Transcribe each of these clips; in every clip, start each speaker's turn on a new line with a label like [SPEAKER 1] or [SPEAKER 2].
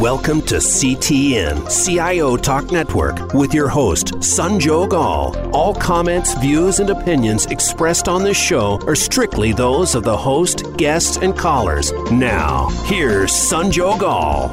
[SPEAKER 1] Welcome to CTN, CIO Talk Network, with your host, Sanjog Aul. All comments, views, and opinions expressed on this show are strictly those of the host, guests, and callers. Now, here's Sanjog Aul.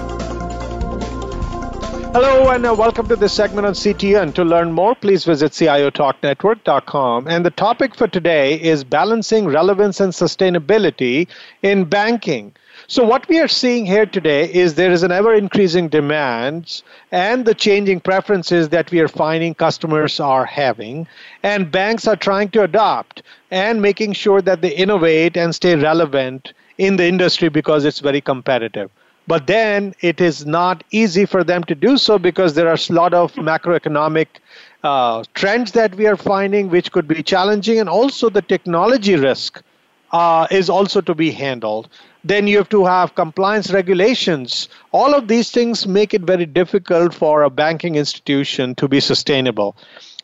[SPEAKER 2] Hello and uh, welcome to this segment on CTN. To learn more, please visit ciotalknetwork.com. And the topic for today is balancing relevance and sustainability in banking. So, what we are seeing here today is there is an ever increasing demand and the changing preferences that we are finding customers are having. And banks are trying to adopt and making sure that they innovate and stay relevant in the industry because it's very competitive. But then it is not easy for them to do so because there are a lot of macroeconomic uh, trends that we are finding which could be challenging, and also the technology risk uh, is also to be handled then you have to have compliance regulations. All of these things make it very difficult for a banking institution to be sustainable.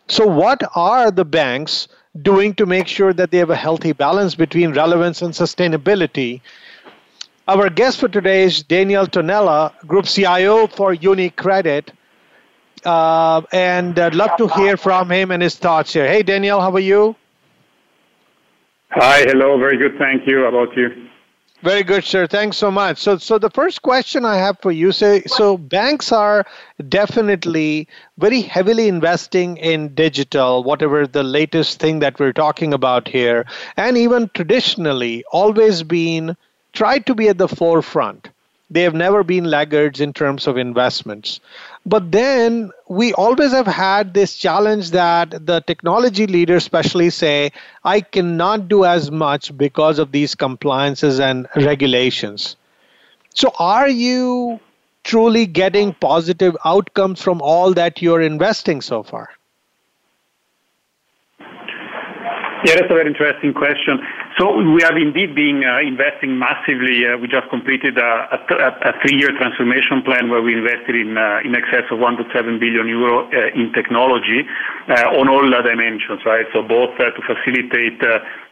[SPEAKER 2] So, what are the banks doing to make sure that they have a healthy balance between relevance and sustainability? Our guest for today is Daniel Tonella, Group CIO for UniCredit. Uh, and I'd love to hear from him and his thoughts here. Hey, Daniel, how are you?
[SPEAKER 3] Hi, hello, very good, thank you. How about you?
[SPEAKER 2] Very good, sir. Thanks so much. So, so the first question I have for you, say, so banks are definitely very heavily investing in digital, whatever the latest thing that we're talking about here, and even traditionally always been tried to be at the forefront. They have never been laggards in terms of investments. But then we always have had this challenge that the technology leaders, especially, say, I cannot do as much because of these compliances and regulations. So, are you truly getting positive outcomes from all that you're investing so far?
[SPEAKER 3] Yeah, that's a very interesting question. So we have indeed been uh, investing massively. Uh, we just completed a, a, a, three-year transformation plan where we invested in uh, in excess of 1.7 billion euro uh, in technology uh, on all dimensions, right? So both uh, to facilitate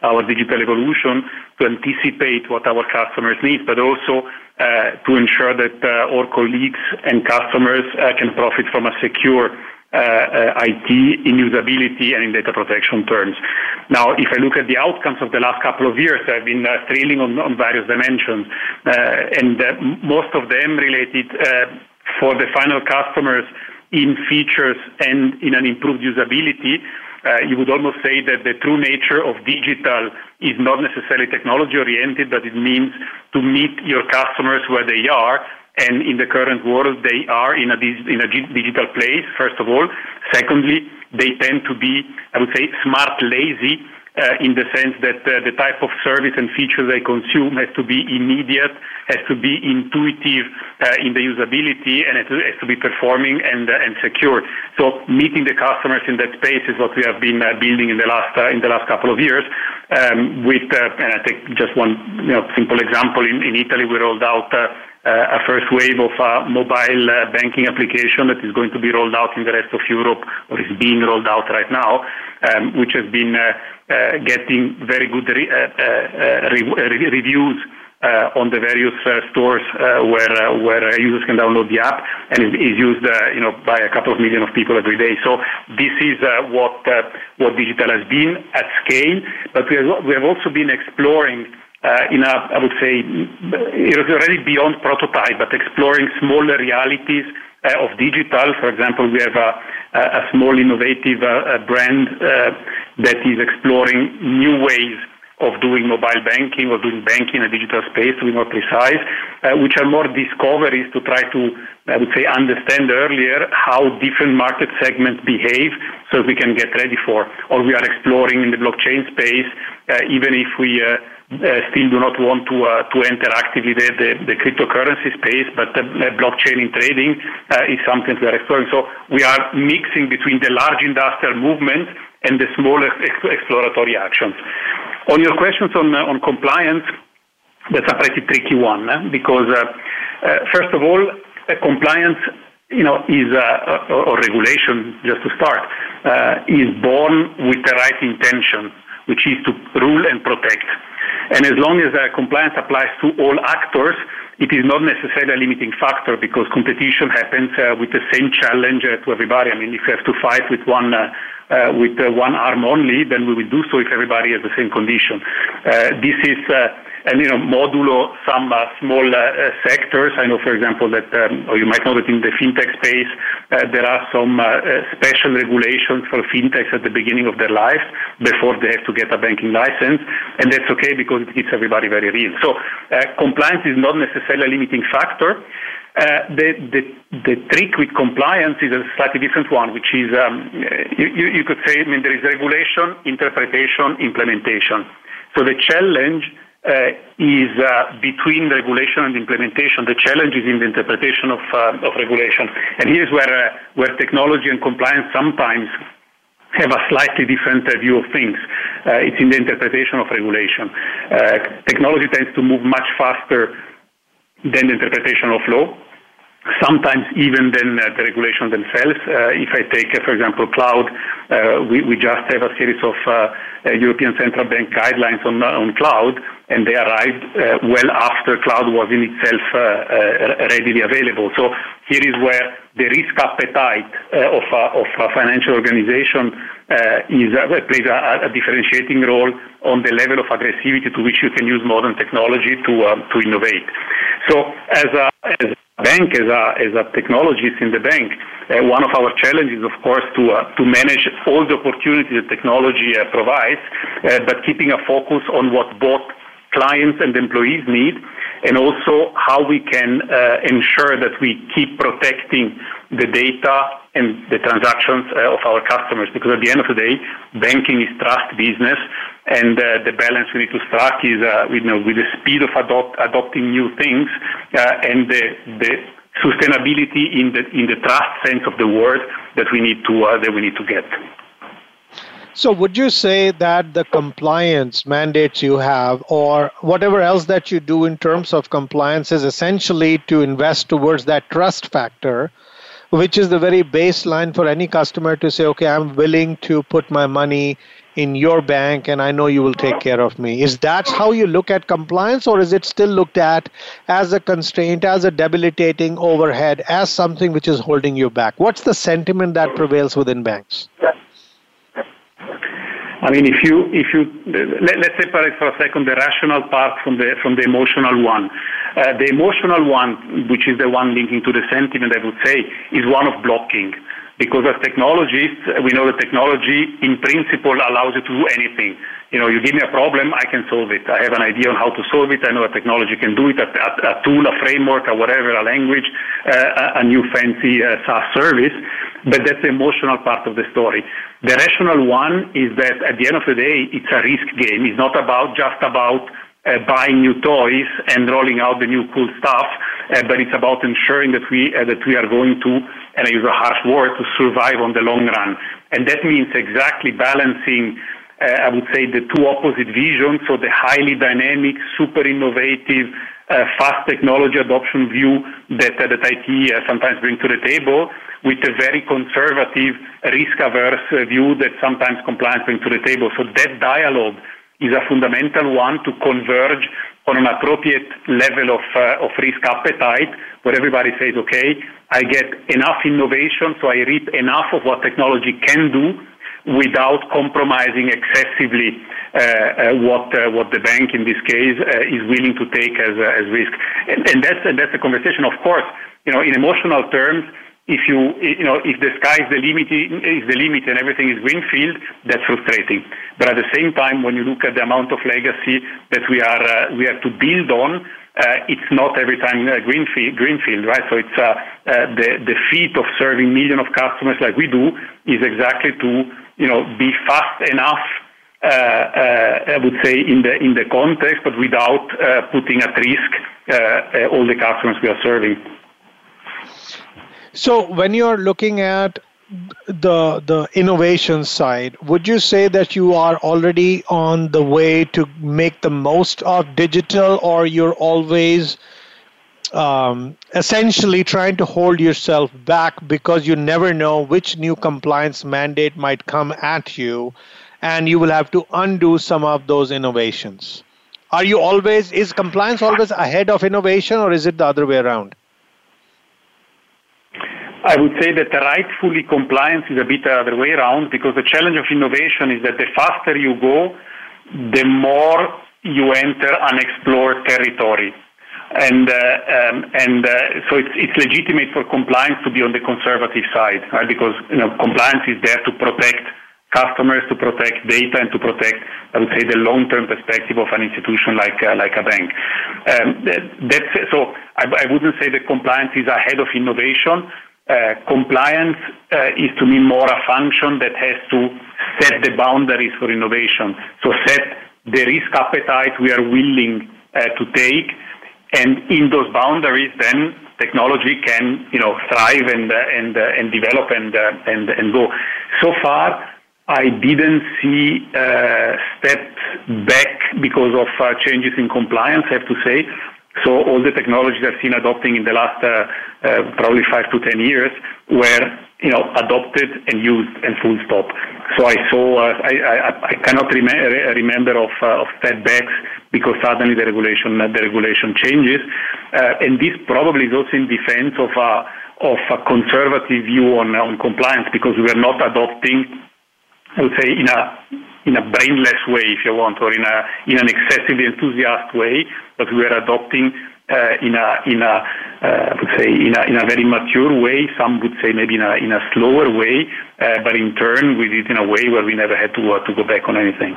[SPEAKER 3] our digital evolution, to anticipate what our customers need, but also to ensure that our colleagues and customers can profit from a secure uh, uh IT in usability and in data protection terms. Now, if I look at the outcomes of the last couple of years, I've been uh, thrilling on, on, various dimensions, uh, and uh, most of them related uh, for the final customers in features and in an improved usability. you would almost say that the true nature of digital is not necessarily technology oriented, but it means to meet your customers where they are and in the current world, they are in a, in a digital place, first of all. Secondly, they tend to be, I would say, smart lazy uh, in the sense that uh, the type of service and feature they consume has to be immediate, has to be intuitive uh, in the usability, and it has to be performing and, uh, and secure. So meeting the customers in that space is what we have been uh, building in the last uh, in the last couple of years. Um, with and I take just one you know, simple example. In, in Italy, we rolled out a first wave of mobile uh, banking application that is going to be rolled out in the rest of Europe or is being rolled out right now, um, which has been uh, getting very good re- re- reviews uh, on the various uh, stores uh, where where users can download the app and is, used you know by a couple of million of people every day. So this is what what digital has been at scale, but we have, we have also been exploring uh, in a, I would say, it was already beyond prototype, but exploring smaller realities uh, of digital. For example, we have a, a small innovative uh, brand uh, that is exploring new ways of doing mobile banking or doing banking in a digital space, to be more precise, uh, which are more discoveries to try to, I would say, understand earlier how different market segments behave so we can get ready for. Or we are exploring in the blockchain space, uh, even if we uh, still do not want to uh, to enter actively the, the, the cryptocurrency space, but the, blockchain in trading uh, is something we are exploring. So we are mixing between the large industrial movement and the smaller exploratory actions. On your questions on on compliance, that's a pretty tricky one eh? because first of all, compliance you know, is uh, or regulation, just to start, uh, is born with the right intention, which is to rule and protect. And as long as uh, compliance applies to all actors, it is not necessarily a limiting factor because competition happens uh, with the same challenge uh, to everybody. I mean, if you have to fight with one uh, uh, with uh, one arm only, then we will do so if everybody has the same condition. this is and you know modulo some uh, small uh, uh, sectors. I know, for example, that um, or you might know that in the fintech space uh, there are some uh, uh, special regulations for fintechs at the beginning of their lives before they have to get a banking license, and that's okay because it keeps everybody very real. So compliance is not necessarily a limiting factor. Uh, the, the, the trick with compliance is a slightly different one, which is um, you, you could say, I mean, there is regulation, interpretation, implementation. So the challenge uh, is uh, between regulation and implementation. The challenge is in the interpretation of, uh, of regulation. And here's where, uh, where technology and compliance sometimes have a slightly different uh, view of things. Uh, it's in the interpretation of regulation. technology tends to move much faster than the interpretation of law sometimes even than uh, the regulation themselves. Uh, if I take, uh, for example, cloud, we, we just have a series of European Central Bank guidelines on, on cloud, and they arrived uh, well after cloud was in itself uh, uh, readily available. So here is where the risk appetite of, a, of a financial organization is, plays a, a, differentiating role on the level of aggressivity to which you can use modern technology to, um, to innovate. So as a, as a bank, as a, as a technologist in the bank, uh, one of our challenges, of course, to, uh, to manage all the opportunities that technology uh, provides, but keeping a focus on what both clients and employees need, and also how we can uh, ensure that we keep protecting the data and the transactions uh, of our customers. Because at the end of the day, banking is trust business, and uh, the balance we need to strike is uh, you know, with the speed of adopt, adopting new things uh, and the, the sustainability in the in the trust sense of the word that we need to uh, that we need to get.
[SPEAKER 2] So, would you say that the compliance mandates you have, or whatever else that you do in terms of compliance, is essentially to invest towards that trust factor, which is the very baseline for any customer to say, okay, I'm willing to put my money in your bank and I know you will take care of me. Is that how you look at compliance, or is it still looked at as a constraint, as a debilitating overhead, as something which is holding you back? What's the sentiment that prevails within banks?
[SPEAKER 3] I mean, if you, if you, let, us separate for a second the rational part from the, from the emotional one. Uh, the emotional one, which is the one linking to the sentiment, I would say, is one of blocking. Because as technologists, we know that technology in principle allows you to do anything. You know, you give me a problem, I can solve it. I have an idea on how to solve it. I know a technology can do it, a, a, a tool, a framework, or whatever, a language, uh, a, new fancy uh, SaaS service. But that's the emotional part of the story. The rational one is that at the end of the day, it's a risk game. It's not about just about uh, buying new toys and rolling out the new cool stuff, uh, but it's about ensuring that we uh, that we are going to, and I use a harsh word, to survive on the long run. And that means exactly balancing. Uh, I would say the two opposite visions, so the highly dynamic, super innovative, uh, fast technology adoption view that, uh, that IT sometimes brings to the table, with a very conservative, risk-averse view that sometimes compliance brings to the table. So that dialogue is a fundamental one to converge on an appropriate level of, uh, of risk appetite where everybody says, okay, I get enough innovation, so I reap enough of what technology can do without compromising excessively uh, uh, what uh, what the bank in this case uh, is willing to take as as risk, and, and that's and that's a conversation. Of course, you know, in emotional terms, if you you know if the sky is the limit is the limit and everything is greenfield, that's frustrating. But at the same time, when you look at the amount of legacy that we are uh, we have to build on, uh, it's not every time uh, greenfield, greenfield, right? So it's the the feat of serving millions of customers like we do is exactly to you know be fast enough. Uh, uh, I would say in the in the context, but without putting at risk all the customers we are serving.
[SPEAKER 2] So when you're looking at the the innovation side, would you say that you are already on the way to make the most of digital, or you're always um, essentially trying to hold yourself back because you never know which new compliance mandate might come at you, and you will have to undo some of those innovations? Are you always, is compliance always ahead of innovation or is it the other way around?
[SPEAKER 3] I would say that rightfully compliance is a bit the other way around because the challenge of innovation is that the faster you go, the more you enter unexplored territory. And, uh, um, and uh, so it's, it's legitimate for compliance to be on the conservative side, right? Because you know, compliance is there to protect customers, to protect data, and to protect, I would say, the long-term perspective of an institution like uh, like a bank. Um, that's so. I, I, wouldn't say that compliance is ahead of innovation. Uh, compliance uh, is to me more a function that has to set the boundaries for innovation. So set the risk appetite we are willing uh, to take and in those boundaries, then technology can, you know, thrive and uh, and uh, and develop and uh, and and go. So far, I didn't see uh, steps back because of uh, changes in compliance. I have to say. So all the technologies I've seen adopting in the last uh, uh, probably five to ten years were you know, adopted and used and full stop. So I saw, uh, I, I, I, cannot rem- remember of, uh, of setbacks because suddenly the regulation, uh, the regulation changes. Uh, and this probably is also in defense of a, of a conservative view on, on compliance because we are not adopting, I would say, in a, in a brainless way, if you want, or in, a, in an excessively enthusiastic way, but we are adopting uh, in a in a uh, would say in a in a very mature way. Some would say maybe in a in a slower way, uh, but in turn we did in a way where we never had to to go back on anything.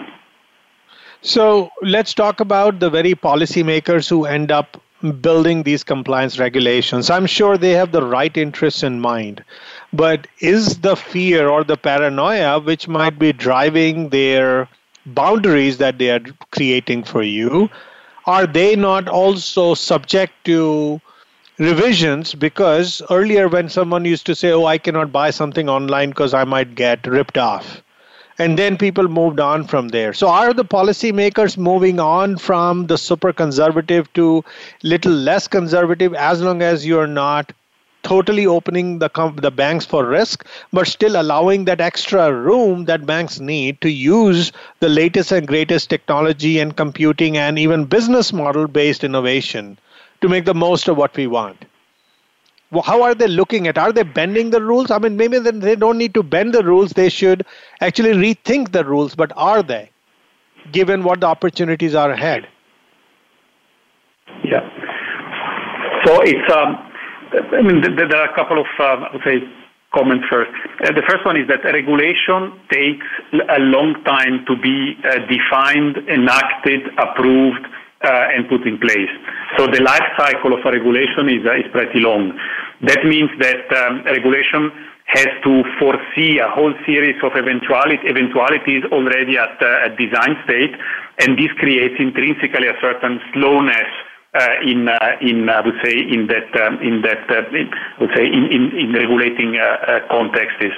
[SPEAKER 2] So let's talk about the very policymakers who end up building these compliance regulations. I'm sure they have the right interests in mind, but is the fear or the paranoia which might be driving their boundaries that they are creating for you are they not also subject to revisions? Because earlier when someone used to say oh i cannot buy something online because i might get ripped off and then people moved on from there so are the policymakers moving on from the super conservative to little less conservative as long as you're not totally opening the comp- the banks for risk, but still allowing that extra room that banks need to use the latest and greatest technology and computing and even business model based innovation to make the most of what we want. How are they looking at? Are they bending the rules? I mean, maybe they don't need to bend the rules. They should actually rethink the rules. But are they, given what the opportunities are ahead?
[SPEAKER 3] Yeah. So it's um, I mean, there are a couple of, uh, I would say, comments first. Uh, the first one is that regulation takes a long time to be uh, defined, enacted, approved, uh, and put in place. So the life cycle of a regulation is, uh, is pretty long. That means that um, regulation has to foresee a whole series of eventuality, eventualities already at, uh, design state, and this creates intrinsically a certain slowness uh, in uh, in I would say in that um, in that uh, in, I would say in in, in regulating contexts. is.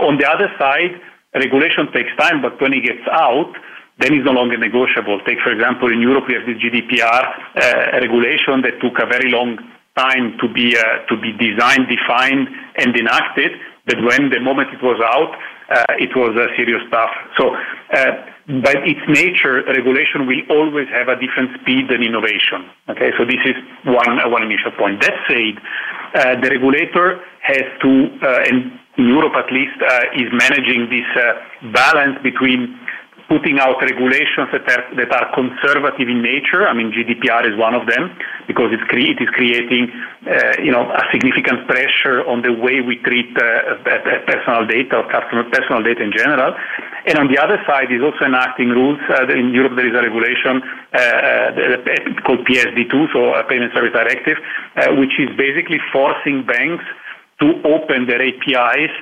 [SPEAKER 3] on the other side, regulation takes time, but when it gets out, then it's no longer negotiable. Take, for example, in Europe, we have the GDPR uh, regulation that took a very long time to be uh, to be designed, defined, and enacted. But when the moment it was out, uh, it was a serious stuff. So by its nature, regulation will always have a different speed than innovation. Okay, so this is one uh, one initial point. That said, uh, the regulator has to, uh, and in Europe at least, uh, is managing this uh, balance between putting out regulations that are, that are conservative in nature. I mean, GDPR is one of them because it's cre- it is creating, uh, you know, a significant pressure on the way we treat uh, personal data or customer personal data in general. And on the other side is also enacting rules. Uh, in Europe, there is a regulation uh, uh, called PSD2, so a Payment Service Directive, uh, which is basically forcing banks to open their APIs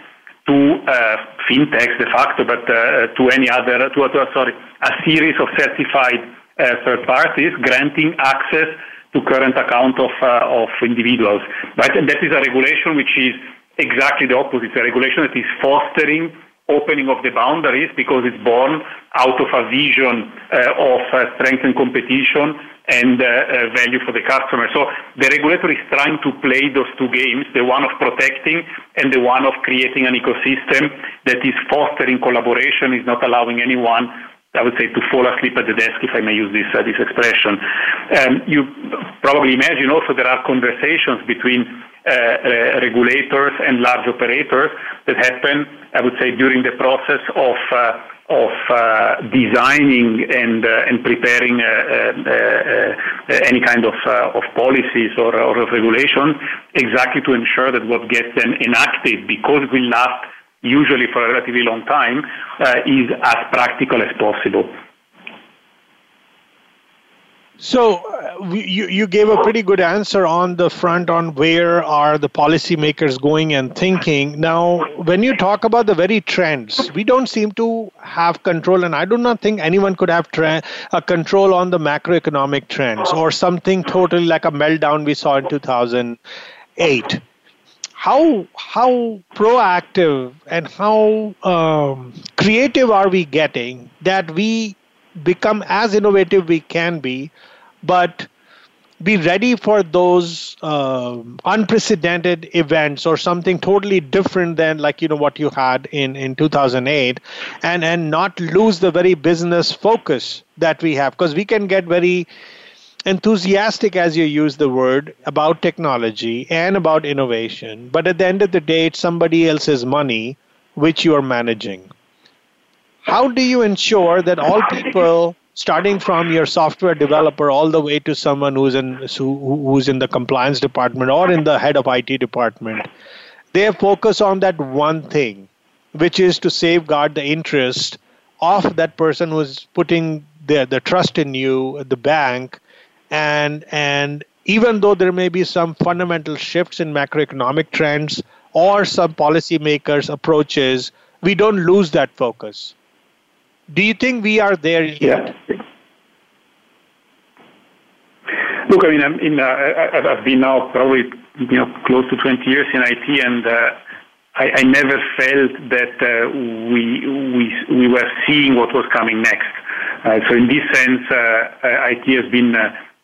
[SPEAKER 3] to uh, fintechs de facto, but uh, to any other, to, to sorry, a series of certified uh, third parties granting access to current account of of individuals. Right, and that is a regulation which is exactly the opposite. It's a regulation that is fostering opening of the boundaries because it's born out of a vision uh, of uh, strengthened competition and uh, value for the customer. So the regulator is trying to play those two games, the one of protecting and the one of creating an ecosystem that is fostering collaboration, is not allowing anyone I would say, to fall asleep at the desk, if I may use this uh, this expression. Um, you probably imagine also there are conversations between uh, uh, regulators and large operators that happen, I would say, during the process of uh, of uh, designing and uh, and preparing any kind of of policies or, or of regulation, exactly to ensure that what gets then enacted, because it will last usually for a relatively long time, uh, is as practical as possible.
[SPEAKER 2] So uh, you you gave a pretty good answer on the front on where are the policymakers going and thinking. Now, when you talk about the very trends, we don't seem to have control, and I do not think anyone could have tra- a control on the macroeconomic trends or something totally like a meltdown we saw in 2008 how how proactive and how um, creative are we getting that we become as innovative we can be, but be ready for those uh, unprecedented events or something totally different than like you know what you had in in 2008 and and not lose the very business focus that we have? Because we can get very enthusiastic as you use the word about technology and about innovation, but at the end of the day, it's somebody else's money which you are managing. How do you ensure that all people, starting from your software developer all the way to someone who's in who, who's in the compliance department or in the head of IT department, they focus on that one thing, which is to safeguard the interest of that person who's putting their the trust in you, the bank, and and even though there may be some fundamental shifts in macroeconomic trends or some policymakers' approaches, we don't lose that focus. Do you think we are there yet?
[SPEAKER 3] Yeah. Look, I mean, I'm in, uh, I've been now probably you know close to 20 years in IT, and uh, I, I, never felt that uh, we we we were seeing what was coming next. Uh, so in this sense, uh, uh, IT has been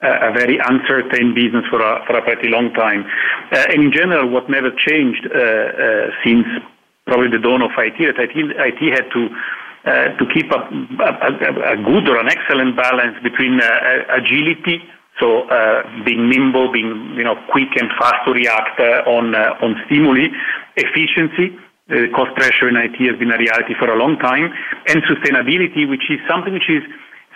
[SPEAKER 3] a very uncertain business for a, for a pretty long time. Uh, and in general, what never changed uh, uh, since probably the dawn of IT, that IT, IT had to uh, to keep a, a, a, good or an excellent balance between uh, agility, so uh, being nimble, being you know quick and fast to react on on stimuli, efficiency. Cost pressure in IT has been a reality for a long time, and sustainability, which is something which is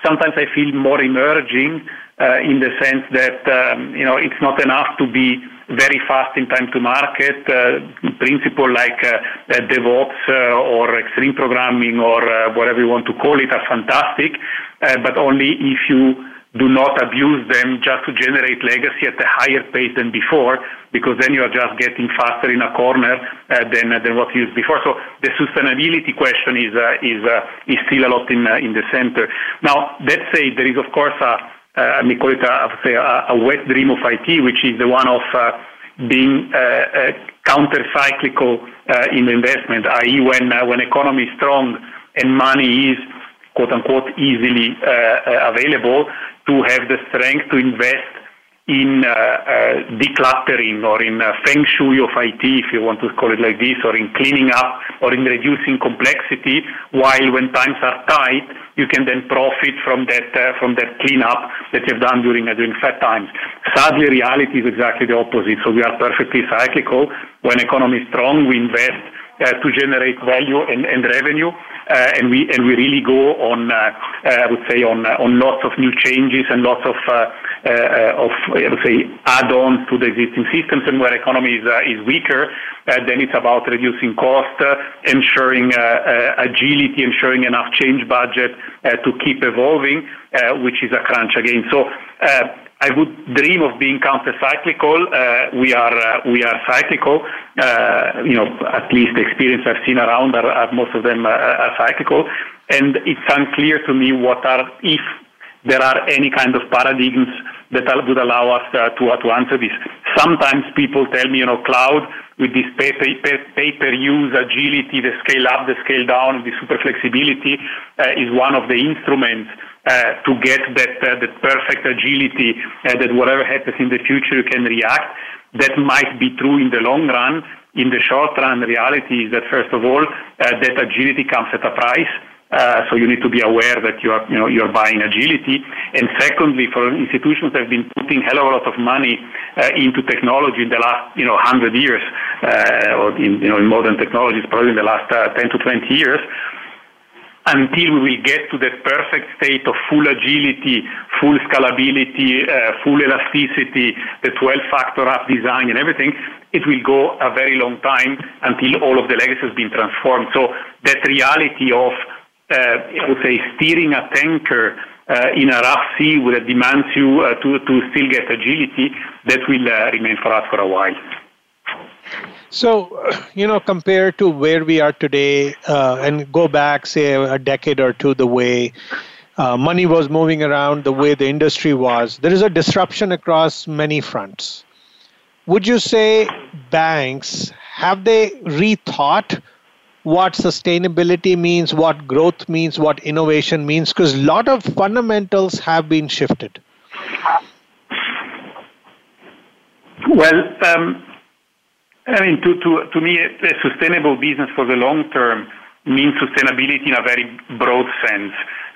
[SPEAKER 3] sometimes I feel more emerging uh, in the sense that um, you know it's not enough to be very fast in time to market. Uh, principle like uh, DevOps uh, or extreme programming or uh, whatever you want to call it are fantastic, uh, but only if you do not abuse them just to generate legacy at a higher pace than before, because then you are just getting faster in a corner uh, than uh, than what you used before. So the sustainability question is uh, is is still a lot in in the center. Now that said, there is of course a uh, me call it a, say a, wet dream of IT, which is the one of uh, being uh, uh counter-cyclical uh, in investment, i.e., when when economy is strong and money is quote unquote easily available, to have the strength to invest in uh, uh, decluttering or in uh, feng shui of IT, if you want to call it like this, or in cleaning up or in reducing complexity, while when times are tight, you can then profit from that uh, from that cleanup that you've done during uh, during fat times. Sadly, reality is exactly the opposite. So we are perfectly cyclical. When economy is strong, we invest Uh, to generate value and, and revenue. Uh, and we and we really go on, uh, uh I would say, on uh, on lots of new changes and lots of of I would say add-ons to the existing systems. And where economy is is weaker, then it's about reducing cost, ensuring agility, ensuring enough change budget to keep evolving, which is a crunch again. So I would dream of being counter-cyclical. Uh, we are uh, we are cyclical. Uh, you know, at least the experience I've seen around are, are most of them are, uh, are cyclical, and it's unclear to me what are if there are any kind of paradigms that would allow us uh, to uh, to answer this. Sometimes people tell me, you know, cloud with this pay, pay, pay per use agility, the scale up, the scale down, the super flexibility is one of the instruments uh, to get that uh, that perfect agility uh, that whatever happens in the future you can react. That might be true in the long run. In the short run, reality is that first of all, uh, that agility comes at a price. Uh, so you need to be aware that you are, you know, you're buying agility. And secondly, for institutions that have been putting hell of a lot of money uh, into technology in the last, you know, 100 years, uh, or in, you know, in modern technologies, probably in the last 10 to 20 years, until we will get to the perfect state of full agility, full scalability, uh, full elasticity, the 12-factor app design and everything, it will go a very long time until all of the legacy has been transformed. So that reality of, uh, I would say, steering a tanker uh, in a rough sea that demands you uh, to, to still get agility, that will uh, remain for us for a while.
[SPEAKER 2] So, you know, compared to where we are today uh, and go back, say, a decade or two, the way uh, money was moving around, the way the industry was, there is a disruption across many fronts. Would you say banks have they rethought what sustainability means, what growth means, what innovation means? Because a lot of fundamentals have been shifted.
[SPEAKER 3] Well, um, I mean, to, to, to me, a sustainable business for the long term means sustainability in a very broad sense.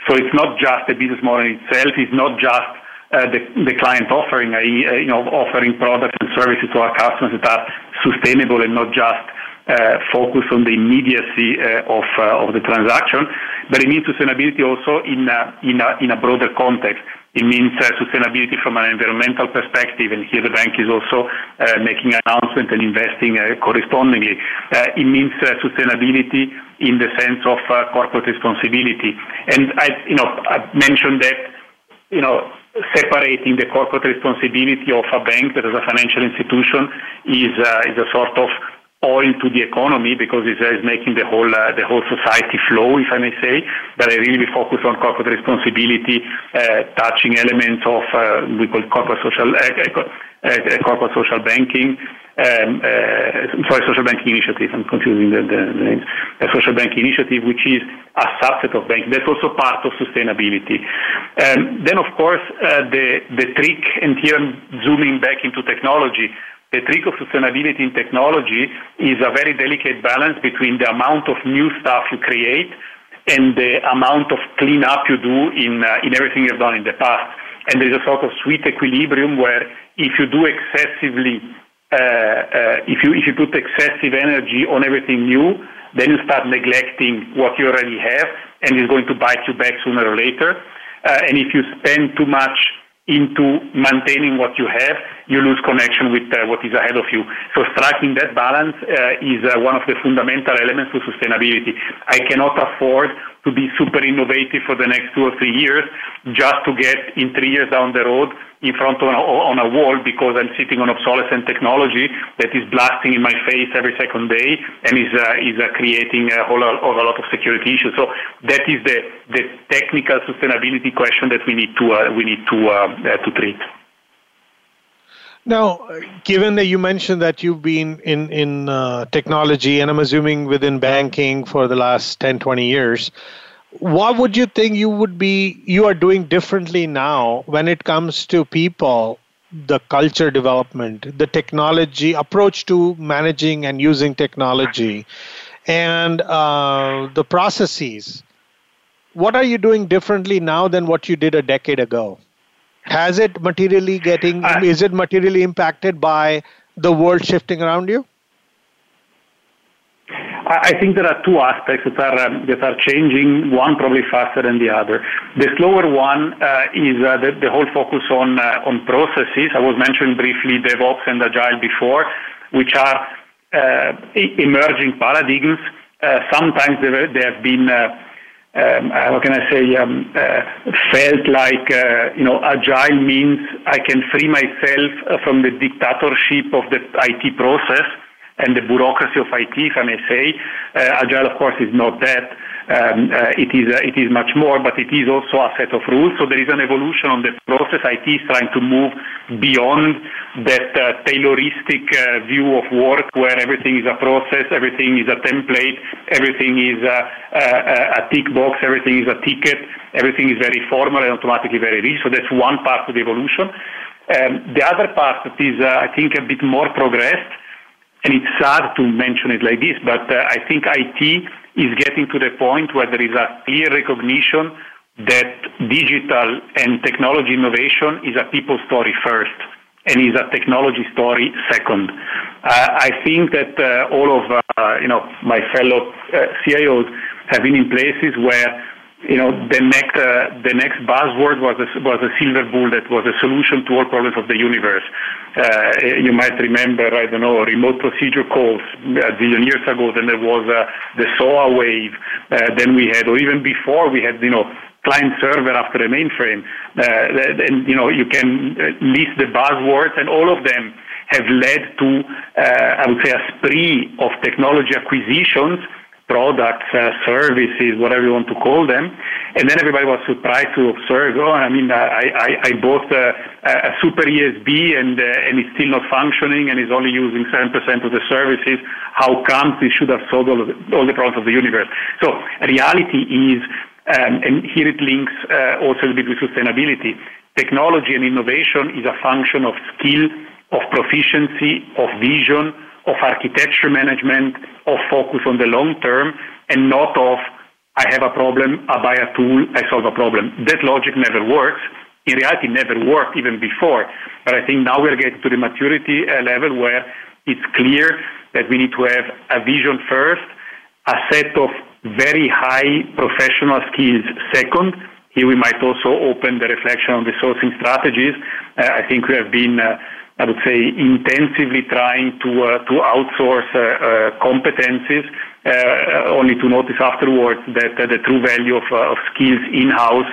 [SPEAKER 3] So it's not just the business model itself, it's not just uh, the, the client offering, uh, you know, offering products and services to our customers that are sustainable and not just uh, focus on the immediacy uh, of, uh, of the transaction, but it means sustainability also in a, in a, in a broader context. It means uh, sustainability from an environmental perspective, and here the bank is also uh, making an announcement and investing uh, correspondingly. Uh, it means uh, sustainability in the sense of uh, corporate responsibility. And I, you know, I mentioned that, you know, separating the corporate responsibility of a bank that is a financial institution is, is a sort of oil to the economy because it's, making the whole uh, the whole society flow, if I may say. But I really focus on corporate responsibility, uh, touching elements of uh, we call corporate social uh, uh, uh, corporate social banking. Um, sorry, social banking initiative. I'm confusing the, the, the names. A social banking initiative, which is a subset of banking. That's also part of sustainability. Um, then, of course, the the trick, and here I'm zooming back into technology the trick of sustainability in technology is a very delicate balance between the amount of new stuff you create and the amount of cleanup you do in, uh, in everything you've done in the past. And there's a sort of sweet equilibrium where if you do excessively, uh, uh, if, you, if you put excessive energy on everything new, then you start neglecting what you already have and it's going to bite you back sooner or later. Uh, and if you spend too much into maintaining what you have, you lose connection with uh, what is ahead of you. So striking that balance uh, is uh, one of the fundamental elements to sustainability. I cannot afford to be super innovative for the next two or three years just to get in three years down the road in front of on a wall because I'm sitting on obsolescent technology that is blasting in my face every second day and is uh, is uh, creating a whole a lot of security issues. So that is the the technical sustainability question that we need to uh, we need to uh, uh, to treat.
[SPEAKER 2] Now, given that you mentioned that you've been in in uh, technology, and I'm assuming within banking for the last 10, 20 years, what would you think you would be you are doing differently now when it comes to people, the culture development, the technology approach to managing and using technology, and uh, the processes? What are you doing differently now than what you did a decade ago? Has it materially getting, uh, is it materially impacted by the world shifting around you?
[SPEAKER 3] I think there are two aspects that are um, that are changing. One probably faster than the other. The slower one uh, is uh, the, the, whole focus on uh, on processes. I was mentioning briefly DevOps and Agile before, which are uh, emerging paradigms. Uh, sometimes they, they have been uh, um, uh, how can I say, um, uh, felt like, uh, you know, agile means I can free myself uh, from the dictatorship of the IT process and the bureaucracy of IT, if I may say. Uh, agile, of course, is not that. Um, uh, it is it is much more, but it is also a set of rules. So there is an evolution on the process. IT is trying to move beyond that uh, Tayloristic uh, view of work, where everything is a process, everything is a template, everything is a, a, a tick box, everything is a ticket, everything is very formal and automatically very rich. So that's one part of the evolution. Um, the other part that is, uh, I think, a bit more progressed and it's sad to mention it like this, but uh, I think IT is getting to the point where there is a clear recognition that digital and technology innovation is a people story first and is a technology story second. Uh, I think that uh, all of uh, you know my fellow CIOs have been in places where you know, the next uh, the next buzzword was a, was a silver bullet, was a solution to all problems of the universe. Uh, you might remember, I don't know, remote procedure calls a billion years ago. Then there was uh, the SOA wave. Then we had, or even before, we had, you know, client server after the mainframe. Uh, and you know, you can uh, list the buzzwords, and all of them have led to, I would say, a spree of technology acquisitions products, uh, services, whatever you want to call them. And then everybody was surprised to observe, oh, I mean, I, I, I bought a, a super ESB and, uh, and it's still not functioning and it's only using 7% of the services. How come this should have solved all, the, all the problems of the universe? So reality is, um, and here it links uh, also a bit with sustainability. Technology and innovation is a function of skill, of proficiency, of vision, of architecture management, of focus on the long term, and not of I have a problem, I buy a tool, I solve a problem. That logic never works. In reality, never worked even before. But I think now we're getting to the maturity uh, level where it's clear that we need to have a vision first, a set of very high professional skills second. Here we might also open the reflection on the sourcing strategies. Uh, I think we have been uh, I would say, intensively trying to uh, to outsource uh, uh, competencies, only to notice afterwards that the true value of, of skills in-house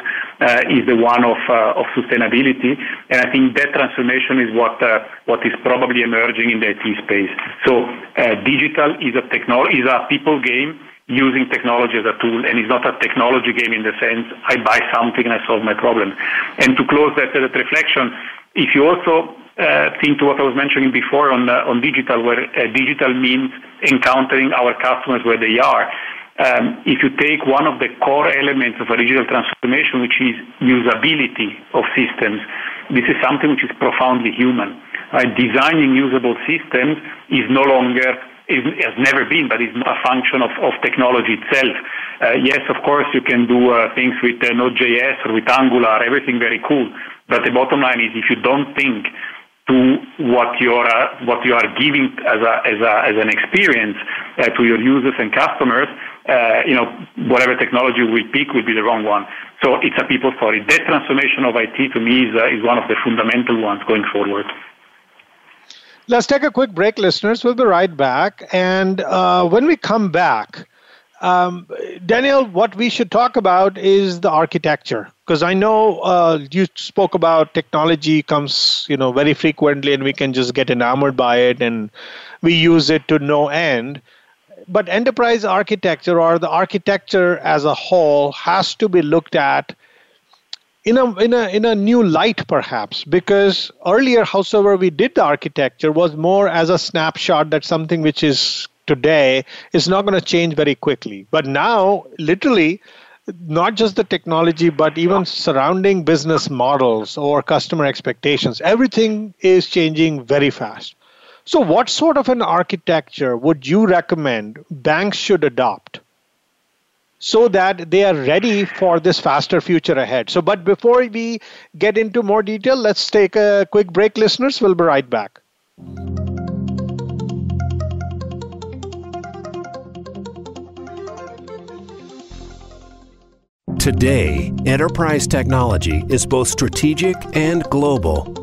[SPEAKER 3] is the one of of sustainability. And I think that transformation is what what is probably emerging in the IT space. So digital is a technology is a people game using technology as a tool, and it's not a technology game in the sense I buy something and I solve my problem. And to close that, that reflection, if you also uh, think to what I was mentioning before on uh, on digital, where uh, digital means encountering our customers where they are. Um, if you take one of the core elements of a digital transformation, which is usability of systems, this is something which is profoundly human. Right? Designing usable systems is no longer is, has never been, but is a function of, of technology itself. Uh, yes, of course, you can do uh, things with uh, Node.js or with Angular, everything very cool. But the bottom line is, if you don't think to what you are uh, what you are giving as a as a as an experience uh, to your users and customers, uh, you know whatever technology we pick will be the wrong one. So it's a people story. That transformation of IT to me is is one of the fundamental ones going forward.
[SPEAKER 2] Let's take a quick break, listeners. We'll be right back, and uh, when we come back. Um, Daniel, what we should talk about is the architecture because I know uh, you spoke about technology comes you know very frequently and we can just get enamored by it and we use it to no end. But enterprise architecture or the architecture as a whole has to be looked at in a in a in a new light perhaps because earlier however we did the architecture was more as a snapshot that something which is today is not going to change very quickly. But now, literally, not just the technology, but even surrounding business models or customer expectations, everything is changing very fast. So, what sort of an architecture would you recommend banks should adopt so that they are ready for this faster future ahead? So, but before we get into more detail, let's take a quick break, listeners. We'll be right back.
[SPEAKER 1] Today, enterprise technology is both strategic and global.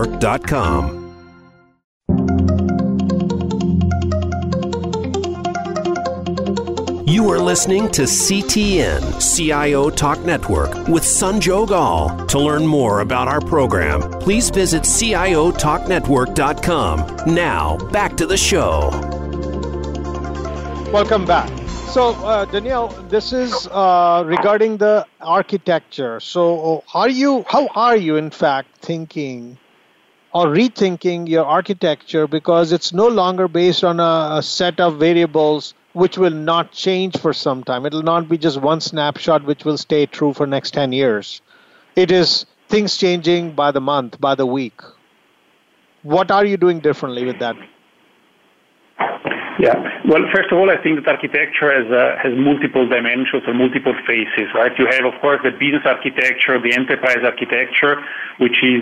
[SPEAKER 1] You are listening to CTN CIO Talk Network with Sanjog Aul. To learn more about our program, please visit CIOTalkNetwork.com. Now, back to the show.
[SPEAKER 2] Welcome back. So, uh, Danielle, this is uh, regarding the architecture. So, are you? How are you, in fact, thinking or rethinking your architecture because it's no longer based on a, a set of variables which will not change for some time. It will not be just one snapshot which will stay true for next 10 years. It is things changing by the month, by the week. What are you doing differently with that?
[SPEAKER 3] Yeah. Well, first of all, I think that architecture has uh, has multiple dimensions or multiple phases, right? You have, of course, the business architecture, the enterprise architecture, which is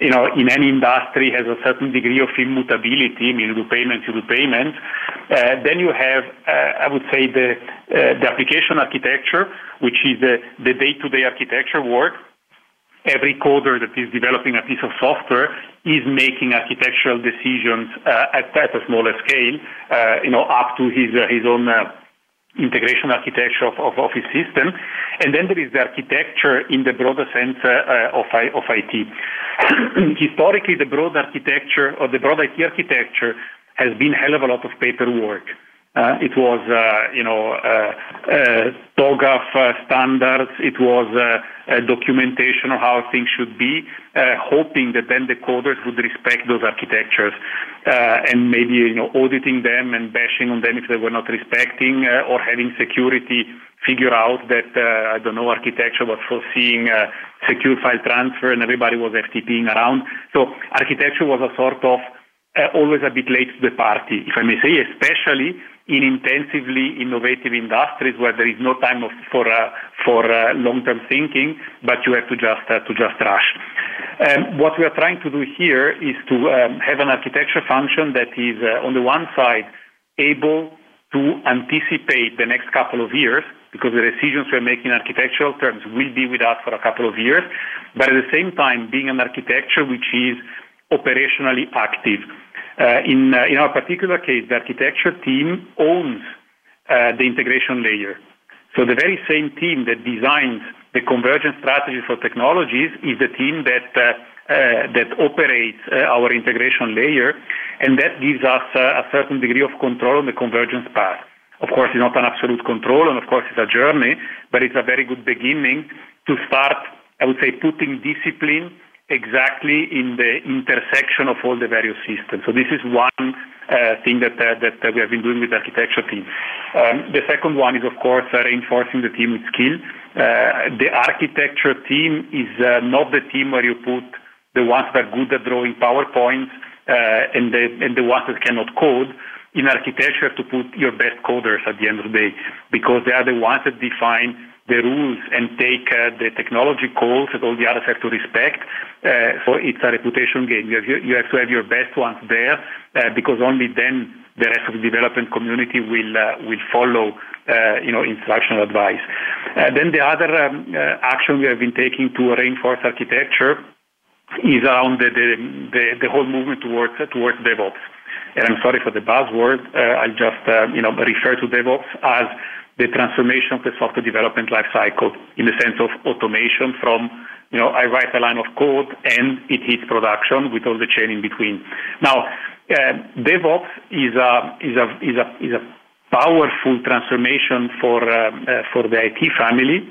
[SPEAKER 3] you know, in any industry has a certain degree of immutability, I mean, you do payments, you do payments. Uh, then you have, uh, I would say, the, uh, the application architecture, which is the, the day-to-day architecture work. Every coder that is developing a piece of software is making architectural decisions uh, at, at, a smaller scale, uh, you know, up to his, uh, his own integration architecture of, of, of his system. And then there is the architecture in the broader sense uh, of, of IT. Historically, the broad architecture or the broad IT architecture has been hell of a lot of paperwork. Uh, it was, uh, you know, uh, uh TOGAF uh, standards. It was uh, documentation of how things should be, hoping that then the coders would respect those architectures, and maybe you know auditing them and bashing on them if they were not respecting, or having security figure out that I don't know architecture was foreseeing secure file transfer and everybody was FTPing around. So architecture was a sort of always a bit late to the party, if I may say, especially in intensively innovative industries where there is no time of, for uh, for uh, long-term thinking, but you have to just uh, to just rush. Um, what we are trying to do here is to um, have an architecture function that is, uh, on the one side, able to anticipate the next couple of years, because the decisions we're making in architectural terms will be with us for a couple of years, but at the same time, being an architecture which is operationally active. Uh, in, uh, in our particular case, the architecture team owns uh, the integration layer. So the very same team that designs the convergence strategy for technologies is the team that uh, uh, that operates uh, our integration layer, and that gives us a certain degree of control on the convergence path. Of course, it's not an absolute control, and of course, it's a journey, but it's a very good beginning to start, I would say, putting discipline exactly in the intersection of all the various systems. So this is one uh, thing that uh, that uh, we have been doing with the architecture team. Um, the second one is, of course, uh, reinforcing the team with skill. Uh, the architecture team is uh, not the team where you put the ones that are good at drawing PowerPoints and the and the ones that cannot code. In architecture, to put your best coders at the end of the day, because they are the ones that define the rules and take uh, the technology calls that all the others have to respect. Uh, so it's a reputation game. You have, you have, to have your best ones there uh, because only then the rest of the development community will uh, will follow uh, you know instructional advice. Uh, then the other um, action we have been taking to reinforce architecture is around the, the, the, the whole movement towards towards DevOps. And I'm sorry for the buzzword. I'll just you know refer to DevOps as the transformation of the software development lifecycle in the sense of automation from, you know, I write a line of code and it hits production with all the chain in between. Now, uh, DevOps is a, is a, is a, is a powerful transformation for, uh, uh, for the IT family,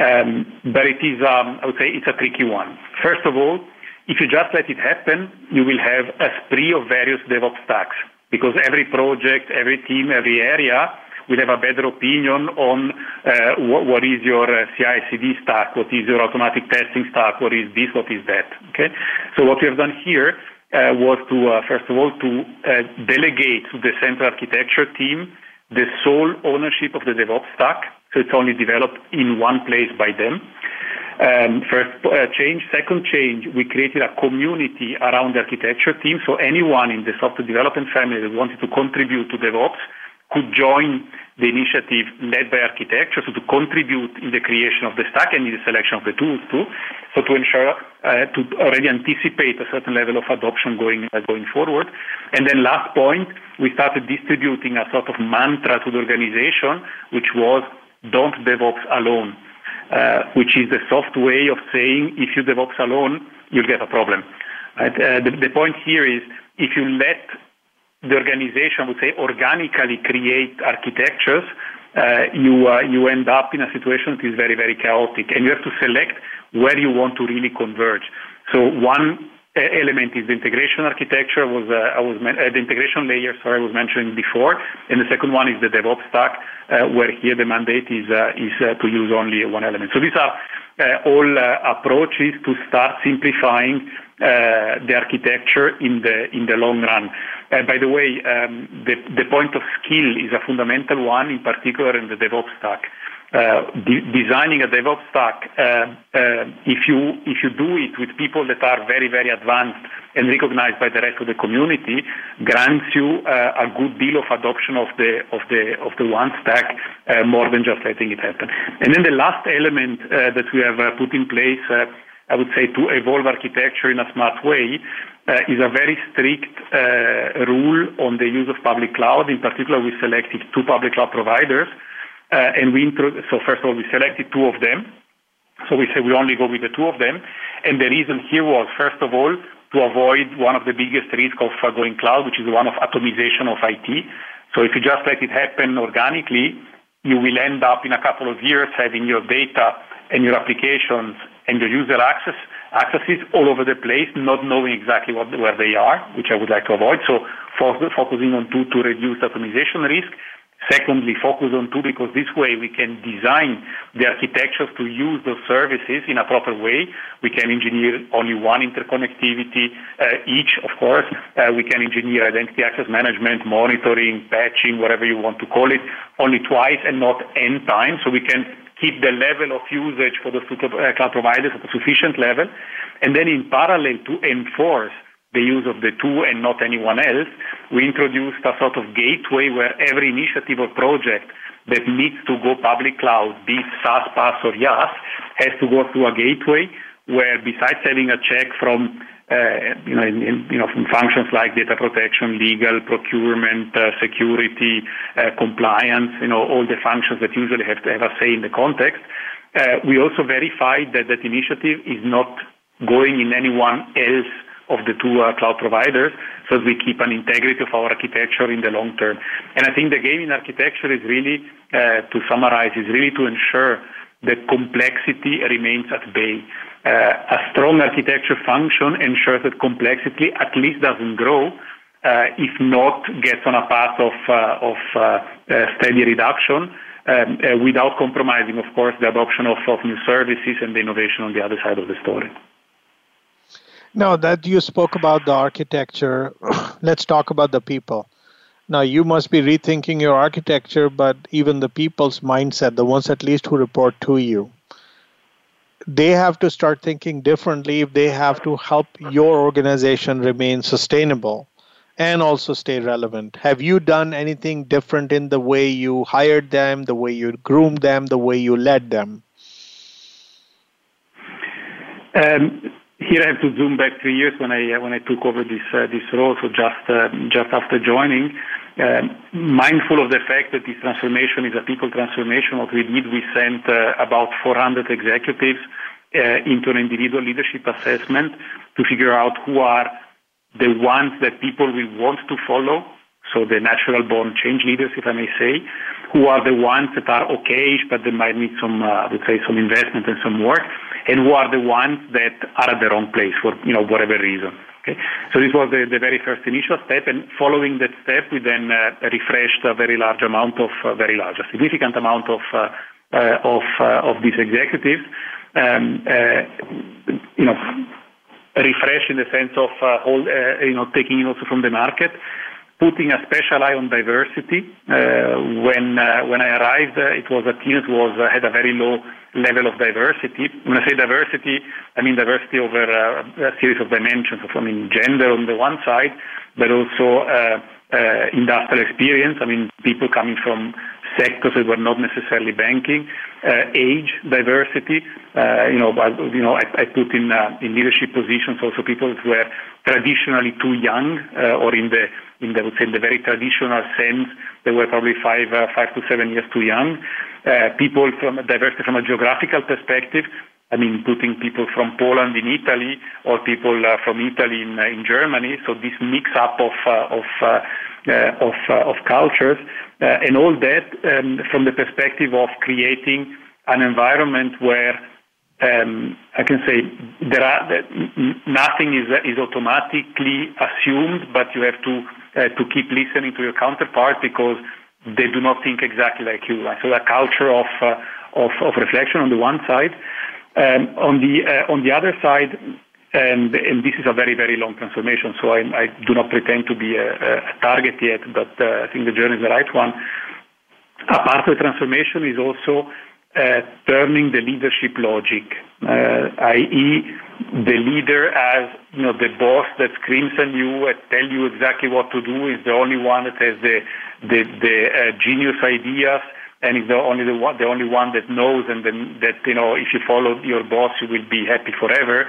[SPEAKER 3] um, but it is, um, I would say, it's a tricky one. First of all, if you just let it happen, you will have a spree of various DevOps stacks because every project, every team, every area will have a better opinion on uh, what, what is your uh, CI/CD stack, what is your automatic testing stack, what is this, what is that. Okay. So what we have done here uh, was to first of all to delegate to the central architecture team the sole ownership of the DevOps stack. So it's only developed in one place by them. Um, first uh, change. Second change, we created a community around the architecture team. So anyone in the software development family that wanted to contribute to DevOps could join the initiative led by architecture, so to contribute in the creation of the stack and in the selection of the tools too, so to ensure uh, to already anticipate a certain level of adoption going uh, going forward. And then last point, we started distributing a sort of mantra to the organization, which was don't DevOps alone, uh, which is the soft way of saying if you DevOps alone, you'll get a problem. Right? Uh, the, the point here is if you let the organization would say organically create architectures, uh, you uh, you end up in a situation that is very very chaotic, and you have to select where you want to really converge. So one uh, element is the integration architecture was uh, I was uh, the integration layer. Sorry, I was mentioning before, and the second one is the DevOps stack, uh, where here the mandate is is to use only one element. So these are all approaches to start simplifying the architecture in the in the long run. Uh, by the way, um, the, the point of skill is a fundamental one, in particular in the DevOps stack. Uh, de- designing a DevOps stack, uh, uh, if you if you do it with people that are very very advanced and recognized by the rest of the community, grants you uh, a good deal of adoption of the of the of the one stack uh, more than just letting it happen. And then the last element that we have put in place. I would say to evolve architecture in a smart way uh, is a very strict uh, rule on the use of public cloud. In particular, we selected two public cloud providers, uh, and we intro- so first of all we selected two of them. So we said we only go with the two of them, and the reason here was first of all to avoid one of the biggest risks of going cloud, which is one of atomization of IT. So if you just let it happen organically, you will end up in a couple of years having your data and your applications and your user access accesses all over the place, not knowing exactly what, where they are, which I would like to avoid. So focusing on two to reduce atomization risk. Secondly, focus on two because this way we can design the architectures to use those services in a proper way. We can engineer only one interconnectivity uh, each, of course. Uh, we can engineer identity access management, monitoring, patching, whatever you want to call it, only twice and not n times. So we can keep the level of usage for the uh, cloud providers at a sufficient level, and then in parallel to enforce the use of the two and not anyone else, we introduced a sort of gateway where every initiative or project that needs to go public cloud, be it SaaS, PaaS, or IaaS, has to go through a gateway where besides having a check from you know, in, in, you know, from functions like data protection, legal, procurement, uh, security, uh, compliance, you know, all the functions that usually have to have a say in the context. Uh, we also verified that that initiative is not going in anyone else of the two uh, cloud providers, so we keep an integrity of our architecture in the long term. And I think the game in architecture is really, uh, to summarize, is really to ensure that complexity remains at bay uh, a strong architecture function ensures that complexity at least doesn't grow, uh, if not gets on a path of, uh, of uh, uh, steady reduction. Um, uh, without compromising, of course, the adoption of, of new services and the innovation on the other side of the story.
[SPEAKER 2] Now that you spoke about the architecture, let's talk about the people. Now, you must be rethinking your architecture, but even the people's mindset, the ones at least who report to you they have to start thinking differently if they have to help your organization remain sustainable and also stay relevant. Have you done anything different in the way you hired them, the way you groomed them, the way you led them?
[SPEAKER 3] Um, here I have to zoom back three years when I uh, when I took over this uh, this role. So just uh, just after joining, um, mindful of the fact that this transformation is a people transformation, what we did, we sent uh, about 400 executives uh, into an individual leadership assessment to figure out who are the ones that people will want to follow, so the natural born change leaders, if I may say, who are the ones that are okay, but they might need some, uh, I would say, some investment and some work, and who are the ones that are at the wrong place for, you know, whatever reason. Okay? So this was the, the very first initial step, and following that step, we then uh, refreshed a very large amount of, uh, very large, a significant amount of, uh, uh of, uh, of these executives. Um, uh, you know, refresh in the sense of hold, you know, taking also from the market, putting a special eye on diversity. when when I arrived, it was a team that was had a very low level of diversity. When I say diversity, I mean diversity over uh, a series of dimensions. I mean, gender on the one side, but also uh, uh, industrial experience. I mean, people coming from sectors that were not necessarily banking, uh, age diversity. Uh, you know, I, you know, I, I put in uh, in leadership positions also people who were traditionally too young, uh, or in the in the, I would say in the very traditional sense, they were probably five uh, five to seven years too young. Uh, people from diversity from a geographical perspective. I mean, putting people from Poland in Italy or people from Italy in, in Germany. So this mix up of, of of of cultures, and all that um, from the perspective of creating an environment where um, I can say there are nothing is is automatically assumed, but you have to uh, to keep listening to your counterpart because they do not think exactly like you. So a culture of uh, of, of reflection on the one side, um, on the uh, on the other side, and, and this is a very very long transformation. So I, I do not pretend to be a, a target yet, but uh, I think the journey is the right one. A part of the transformation is also uh, turning the leadership logic, uh, i.e., the leader as you know the boss that screams at you and tell you exactly what to do is the only one that has the the, the uh, genius ideas and is the only the, one, the only one that knows and then that you know if you follow your boss you will be happy forever.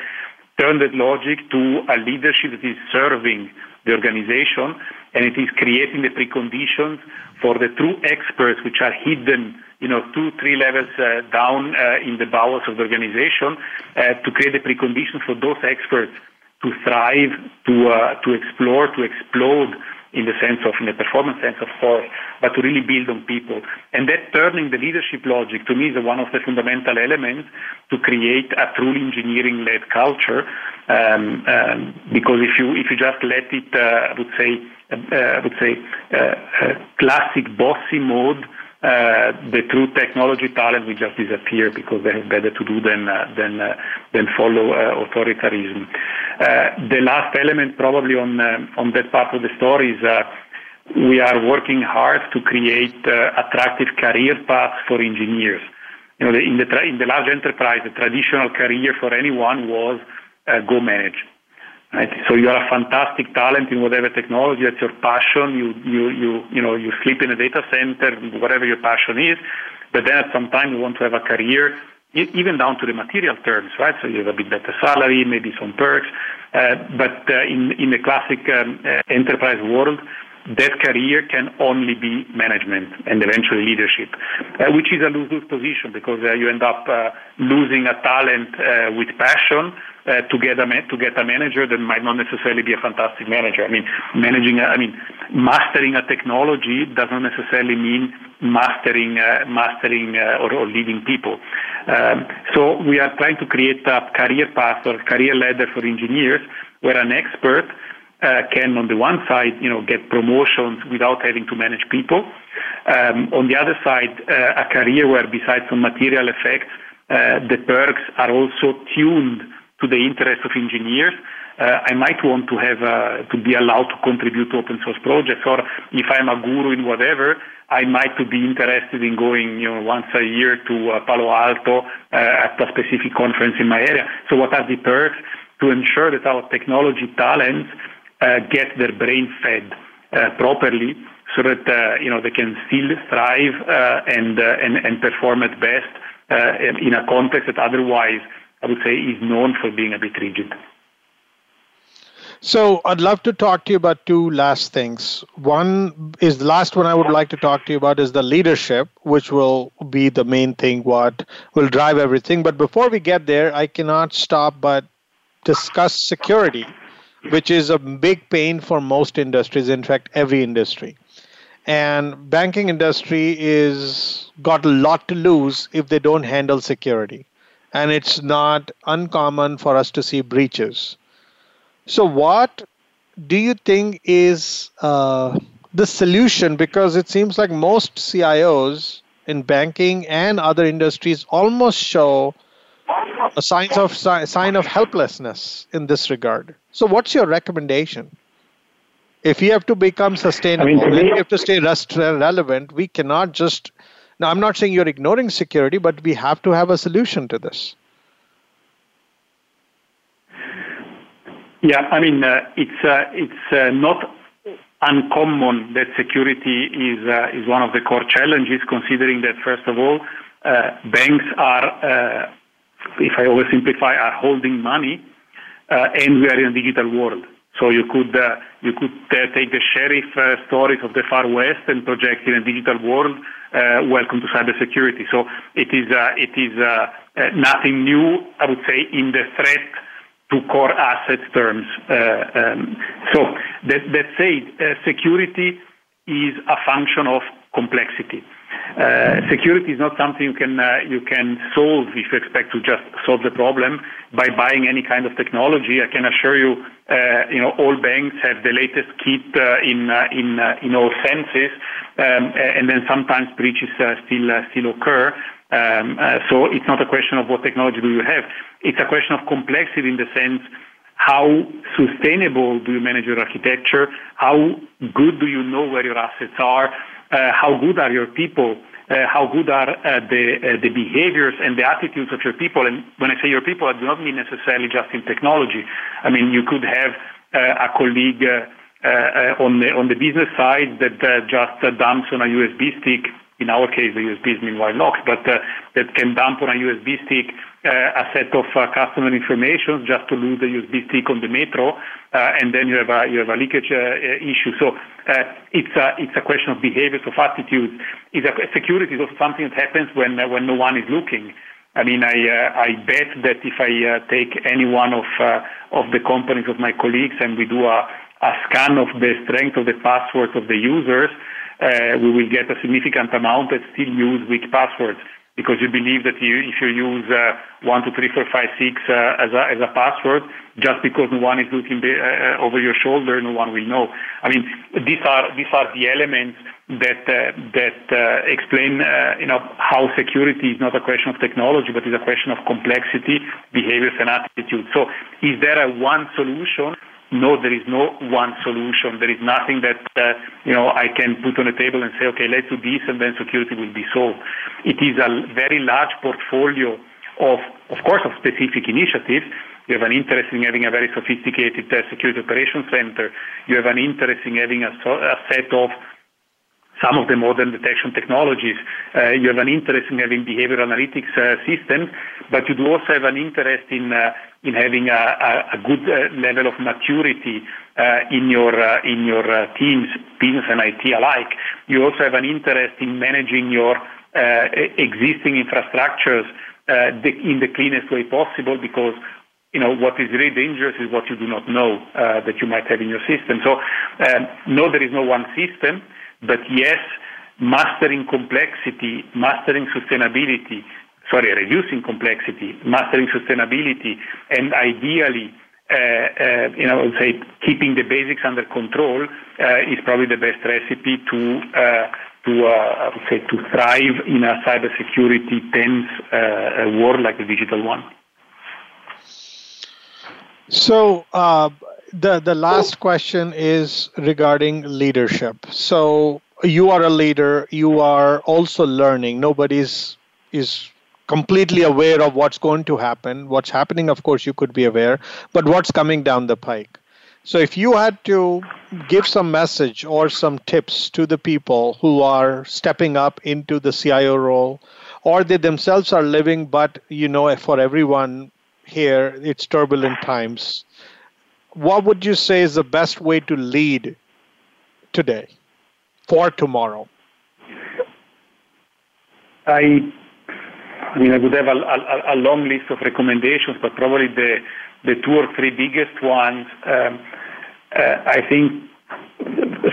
[SPEAKER 3] Turn that logic to a leadership that is serving the organization and it is creating the preconditions for the true experts which are hidden you know, two, three levels uh, down uh, in the bowels of the organization uh, to create the preconditions for those experts to thrive, to uh, to explore, to explode in the sense of, in the performance sense, of course, but to really build on people. And that turning the leadership logic to me is one of the fundamental elements to create a truly engineering-led culture. Um, um, because if you if you just let it, uh, I would say, uh, I would say, classic bossy mode uh, the true technology talent will just disappear because they have better to do than uh, than uh, than follow uh, authoritarianism. Uh, the last element, probably on uh, on that part of the story, is we are working hard to create attractive career paths for engineers. You know, in the tra- in the large enterprise, the traditional career for anyone was go manage. So you are a fantastic talent in whatever technology, that's your passion. You, you, you, you know, you sleep in a data center, whatever your passion is. But then at some time you want to have a career, even down to the material terms, right? So you have a bit better salary, maybe some perks. Uh, but uh, in, in the classic um, uh, enterprise world, that career can only be management and eventually leadership, uh, which is a lose-lose position because uh, you end up uh, losing a talent uh, with passion uh, to get a to get a manager that might not necessarily be a fantastic manager. I mean, managing, a, I mean, mastering a technology does not necessarily mean mastering uh, mastering or, or, leading people. Um, so we are trying to create a career path or career ladder for engineers where an expert uh, can, on the one side, you know, get promotions without having to manage people. Um, on the other side, uh, a career where, besides some material effects, uh, the perks are also tuned to the interest of engineers. Uh, I might want to have uh, to be allowed to contribute to open source projects, or if I'm a guru in whatever, I might to be interested in going, you know, once a year to uh, Palo Alto at a specific conference in my area. So, what are the perks to ensure that our technology talents uh, get their brain fed uh, properly so that uh, you know they can still thrive and, and and perform at best in a context that otherwise I would say is known for being a bit rigid.
[SPEAKER 2] So I'd love to talk to you about two last things. One is the last one I would like to talk to you about is the leadership, which will be the main thing, what will drive everything. But before we get there, I cannot stop but discuss security which is a big pain for most industries, in fact, every industry. And banking industry is got a lot to lose if they don't handle security. And it's not uncommon for us to see breaches. So, what do you think is uh, the solution? Because it seems like most CIOs in banking and other industries almost show a signs of sign of helplessness in this regard. So, what's your recommendation? If we have to become sustainable, I mean, we have to stay relevant, we cannot just. Now, I'm not saying you're ignoring security, but we have to have a solution to this.
[SPEAKER 3] Yeah, I mean, uh, it's uh, it's uh, not uncommon that security is uh, is one of the core challenges, considering that first of all, uh, banks are, uh, if I oversimplify, are holding money and we are in a digital world. So you could uh, you could uh, take the sheriff uh, stories of the far west and project in a digital world. Uh, welcome to cybersecurity. So it is uh, it is nothing new, I would say, in the threat to core assets terms. Um, so that that said, security is a function of complexity. Uh, security is not something you can uh, you can solve if you expect to just solve the problem by buying any kind of technology. I can assure you, uh, you know, all banks have the latest kit uh, in uh, in uh, in all senses, um, and then sometimes breaches still still occur. Um, so it's not a question of what technology do you have; it's a question of complexity in the sense how sustainable do you manage your architecture? How good do you know where your assets are? Uh, how good are your people? Uh, how good are uh, the uh, the behaviors and the attitudes of your people? And when I say your people, I do not mean necessarily just in technology. I mean you could have uh, a colleague uh, on the on the business side that just dumps on a USB stick in our case, the USB is meanwhile locked, but that can dump on a USB stick a set of uh, customer information just to lose the USB stick on the metro, uh, and then you have a you have a leakage uh, issue. So uh, it's a it's a question of behaviors, of attitudes. Is a, security is also something that happens when when no one is looking. I mean, I I bet that if I uh, take any one of uh, of the companies of my colleagues and we do a a scan of the strength of the passwords of the users, uh, we will get a significant amount that still use weak passwords because you believe that you, if you use uh, 1, 2, 3, 4, 5, 6 uh, as, a, as a password, just because no one is looking the, uh, over your shoulder, no one will know. I mean, these are, these are the elements that, uh, that uh, explain uh, you know, how security is not a question of technology, but is a question of complexity, behaviors, and attitude. So is there a one solution? No, there is no one solution. There is nothing that uh, you know I can put on the table and say, okay, let's do this, and then security will be solved. It is a very large portfolio of, of course, of specific initiatives. You have an interest in having a very sophisticated uh, security operations center. You have an interest in having a, a set of some of the modern detection technologies. Uh, you have an interest in having behavioral analytics uh, systems, but you do also have an interest in uh, in having a, a, good uh, level of maturity uh, in your uh, in your teams, business and IT alike. You also have an interest in managing your existing infrastructures in the cleanest way possible because you know, what is really dangerous is what you do not know uh, that you might have in your system. So, um, no, there is no one system. But yes, mastering complexity, mastering sustainability, sorry, reducing complexity, mastering sustainability, and ideally, uh, uh, you know, I would say keeping the basics under control uh, is probably the best recipe to uh, to uh, I would say to thrive in a cybersecurity tense uh, world like the digital one.
[SPEAKER 2] So the the last oh. question is regarding leadership. So you are a leader. You are also learning. Nobody's is completely aware of what's going to happen. What's happening, of course, you could be aware, but what's coming down the pike. So if you had to give some message or some tips to the people who are stepping up into the CIO role, or they themselves are living, but you know, for everyone here, it's turbulent times what would you say is the best way to lead today for tomorrow?
[SPEAKER 3] I, I mean, I would have a, a, a, long list of recommendations, but probably the the two or three biggest ones. Um, uh, I think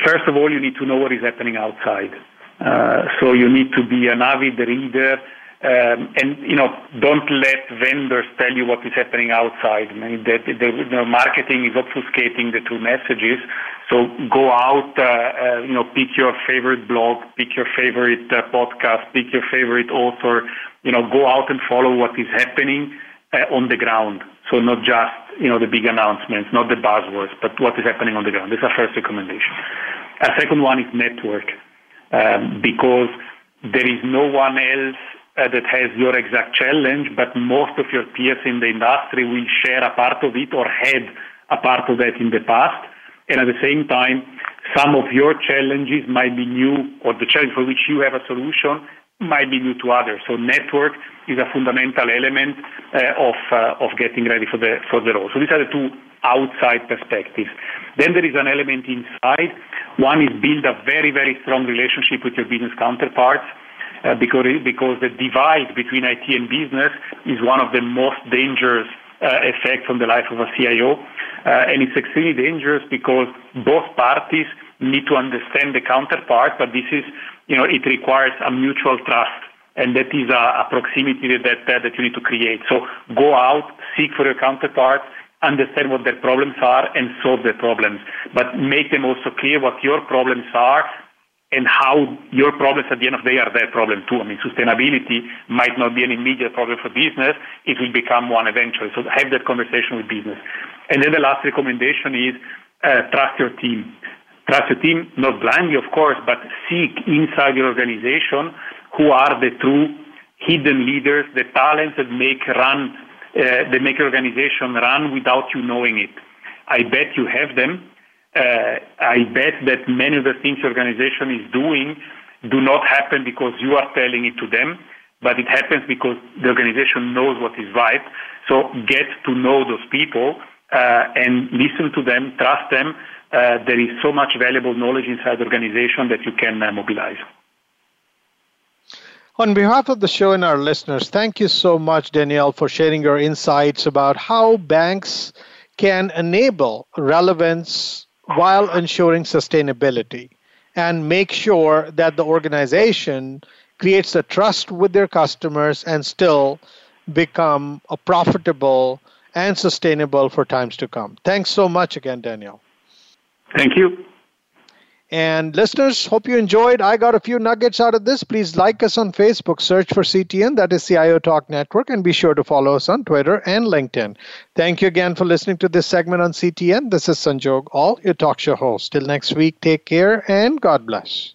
[SPEAKER 3] first of all, you need to know what is happening outside. Uh, so you need to be an avid reader um, and you know, don't let vendors tell you what is happening outside. I mean, the, the, the marketing is obfuscating the true messages. So go out, uh, uh, you know, pick your favorite blog, pick your favorite uh, podcast, pick your favorite author. You know, go out and follow what is happening uh, on the ground. So not just you know the big announcements, not the buzzwords, but what is happening on the ground. This is a first recommendation. A second one is network, um, because there is no one else that has your exact challenge, but most of your peers in the industry will share a part of it or had a part of that in the past. And at the same time, some of your challenges might be new, or the challenge for which you have a solution might be new to others. So network is a fundamental element uh, of uh, of getting ready for the for the role. So these are the two outside perspectives. Then there is an element inside. One is build a very very strong relationship with your business counterparts uh, because, because the divide between IT and business is one of the most dangerous uh, effects on the life of a CIO. Uh, and it's extremely dangerous because both parties need to understand the counterpart, but this is, you know, it requires a mutual trust. And that is a, a proximity that, that, that you need to create. So go out, seek for your counterpart, understand what their problems are and solve their problems. But make them also clear what your problems are and how your problems at the end of the day are their problem too. I mean, sustainability might not be an immediate problem for business. It will become one eventually. So have that conversation with business. And then the last recommendation is uh, trust your team. Trust your team, not blindly, of course, but seek inside your organization who are the true hidden leaders, the talents that make run, uh, that make your organization run without you knowing it. I bet you have them uh, I bet that many of the things the organization is doing do not happen because you are telling it to them, but it happens because the organization knows what is right. So get to know those people uh, and listen to them, trust them. Uh, there is so much valuable knowledge inside the organization that you can uh, mobilize.
[SPEAKER 2] On behalf of the show and our listeners, thank you so much, Daniel, for sharing your insights about how banks can enable relevance while ensuring sustainability and make sure that the organization creates a trust with their customers and still become a profitable and sustainable for times to come. Thanks so much again, Daniel.
[SPEAKER 3] Thank you.
[SPEAKER 2] And listeners, hope you enjoyed. I got a few nuggets out of this. Please like us on Facebook, search for CTN, that is CIO Talk Network, and be sure to follow us on Twitter and LinkedIn. Thank you again for listening to this segment on CTN. This is Sanjog Aul, your talk show host. Till next week, take care and God bless.